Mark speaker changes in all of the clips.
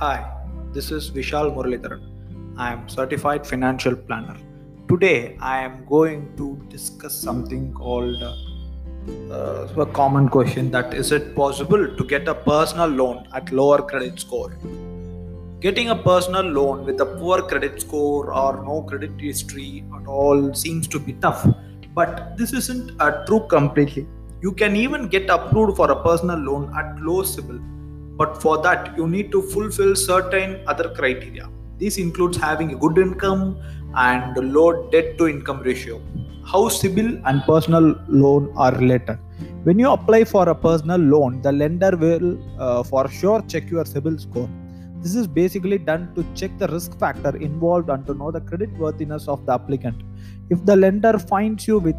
Speaker 1: Hi, this is Vishal Muralidharan. I am certified financial planner. Today I am going to discuss something called uh, a common question that is it possible to get a personal loan at lower credit score? Getting a personal loan with a poor credit score or no credit history at all seems to be tough, but this isn't a true completely. You can even get approved for a personal loan at low CIBIL, but for that you need to fulfill certain other criteria. This includes having a good income and low debt to income ratio. How CIBIL and personal loan are related. When you apply for a personal loan, the lender will uh, for sure check your CIBIL score this is basically done to check the risk factor involved and to know the credit worthiness of the applicant. If the lender finds you with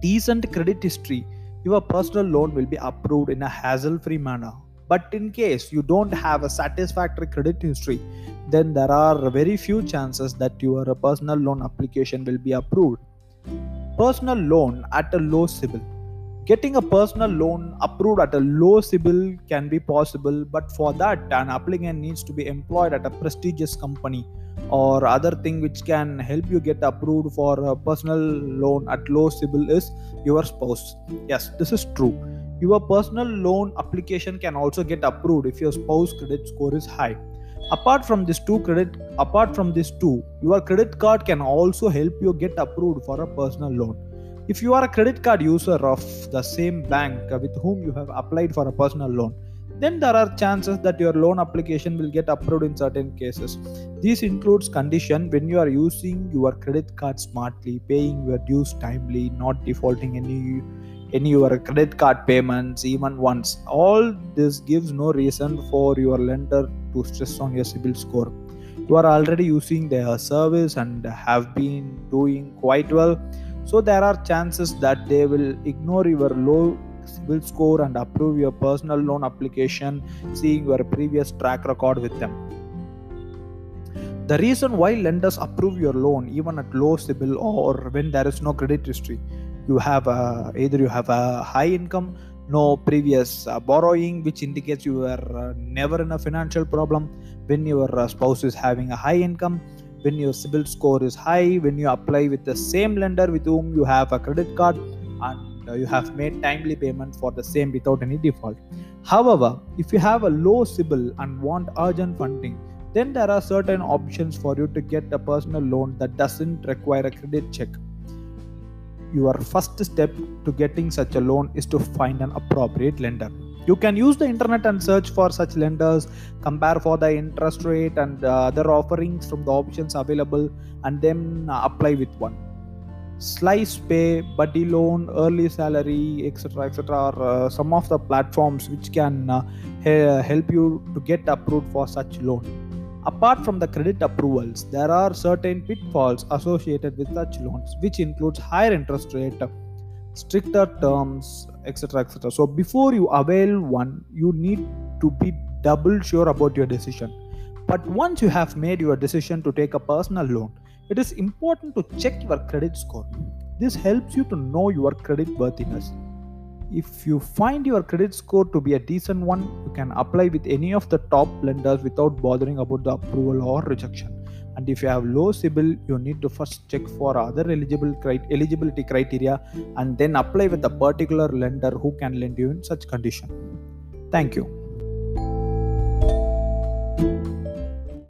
Speaker 1: decent credit history, your personal loan will be approved in a hassle free manner. But in case you don't have a satisfactory credit history, then there are very few chances that your personal loan application will be approved. Personal loan at a low CIBIL Getting a personal loan approved at a low CIBIL can be possible, but for that, an applicant needs to be employed at a prestigious company or other thing which can help you get approved for a personal loan at low CIBIL is your spouse. Yes, this is true. Your personal loan application can also get approved if your spouse credit score is high. Apart from this two credit apart from this two, your credit card can also help you get approved for a personal loan if you are a credit card user of the same bank with whom you have applied for a personal loan, then there are chances that your loan application will get approved in certain cases. This includes condition when you are using your credit card smartly, paying your dues timely, not defaulting any any your credit card payments even once. All this gives no reason for your lender to stress on your CIBIL score. You are already using their service and have been doing quite well so there are chances that they will ignore your low CIBIL score and approve your personal loan application, seeing your previous track record with them. The reason why lenders approve your loan even at low CIBIL or when there is no credit history, you have a, either you have a high income, no previous uh, borrowing, which indicates you are uh, never in a financial problem. When your uh, spouse is having a high income, when your CIBIL score is high, when you apply with the same lender with whom you have a credit card, and uh, you have made timely payment for the same without any default. However, if you have a low CIBIL and want urgent funding, then there are certain options for you to get a personal loan that doesn't require a credit check. Your first step to getting such a loan is to find an appropriate lender. You can use the internet and search for such lenders compare for the interest rate and uh, other offerings from the options available and then uh, apply with one. Slicepay buddy loan EarlySalary etc etc are uh, some of the platforms which can uh, help you to get approved for such loan apart from the credit approvals there are certain pitfalls associated with such loans which includes higher interest rate stricter terms etc etc so before you avail one you need to be double sure about your decision. But once you have made your decision to take a personal loan it is important to check your credit score. This helps you to know your credit worthiness if you find your credit score to be a decent one you can apply with any of the top lenders without bothering about the approval or rejection. And if you have low CIBIL you need to first check for other eligible eligibility criteria and then apply with a particular lender who can lend you in such condition. Thank you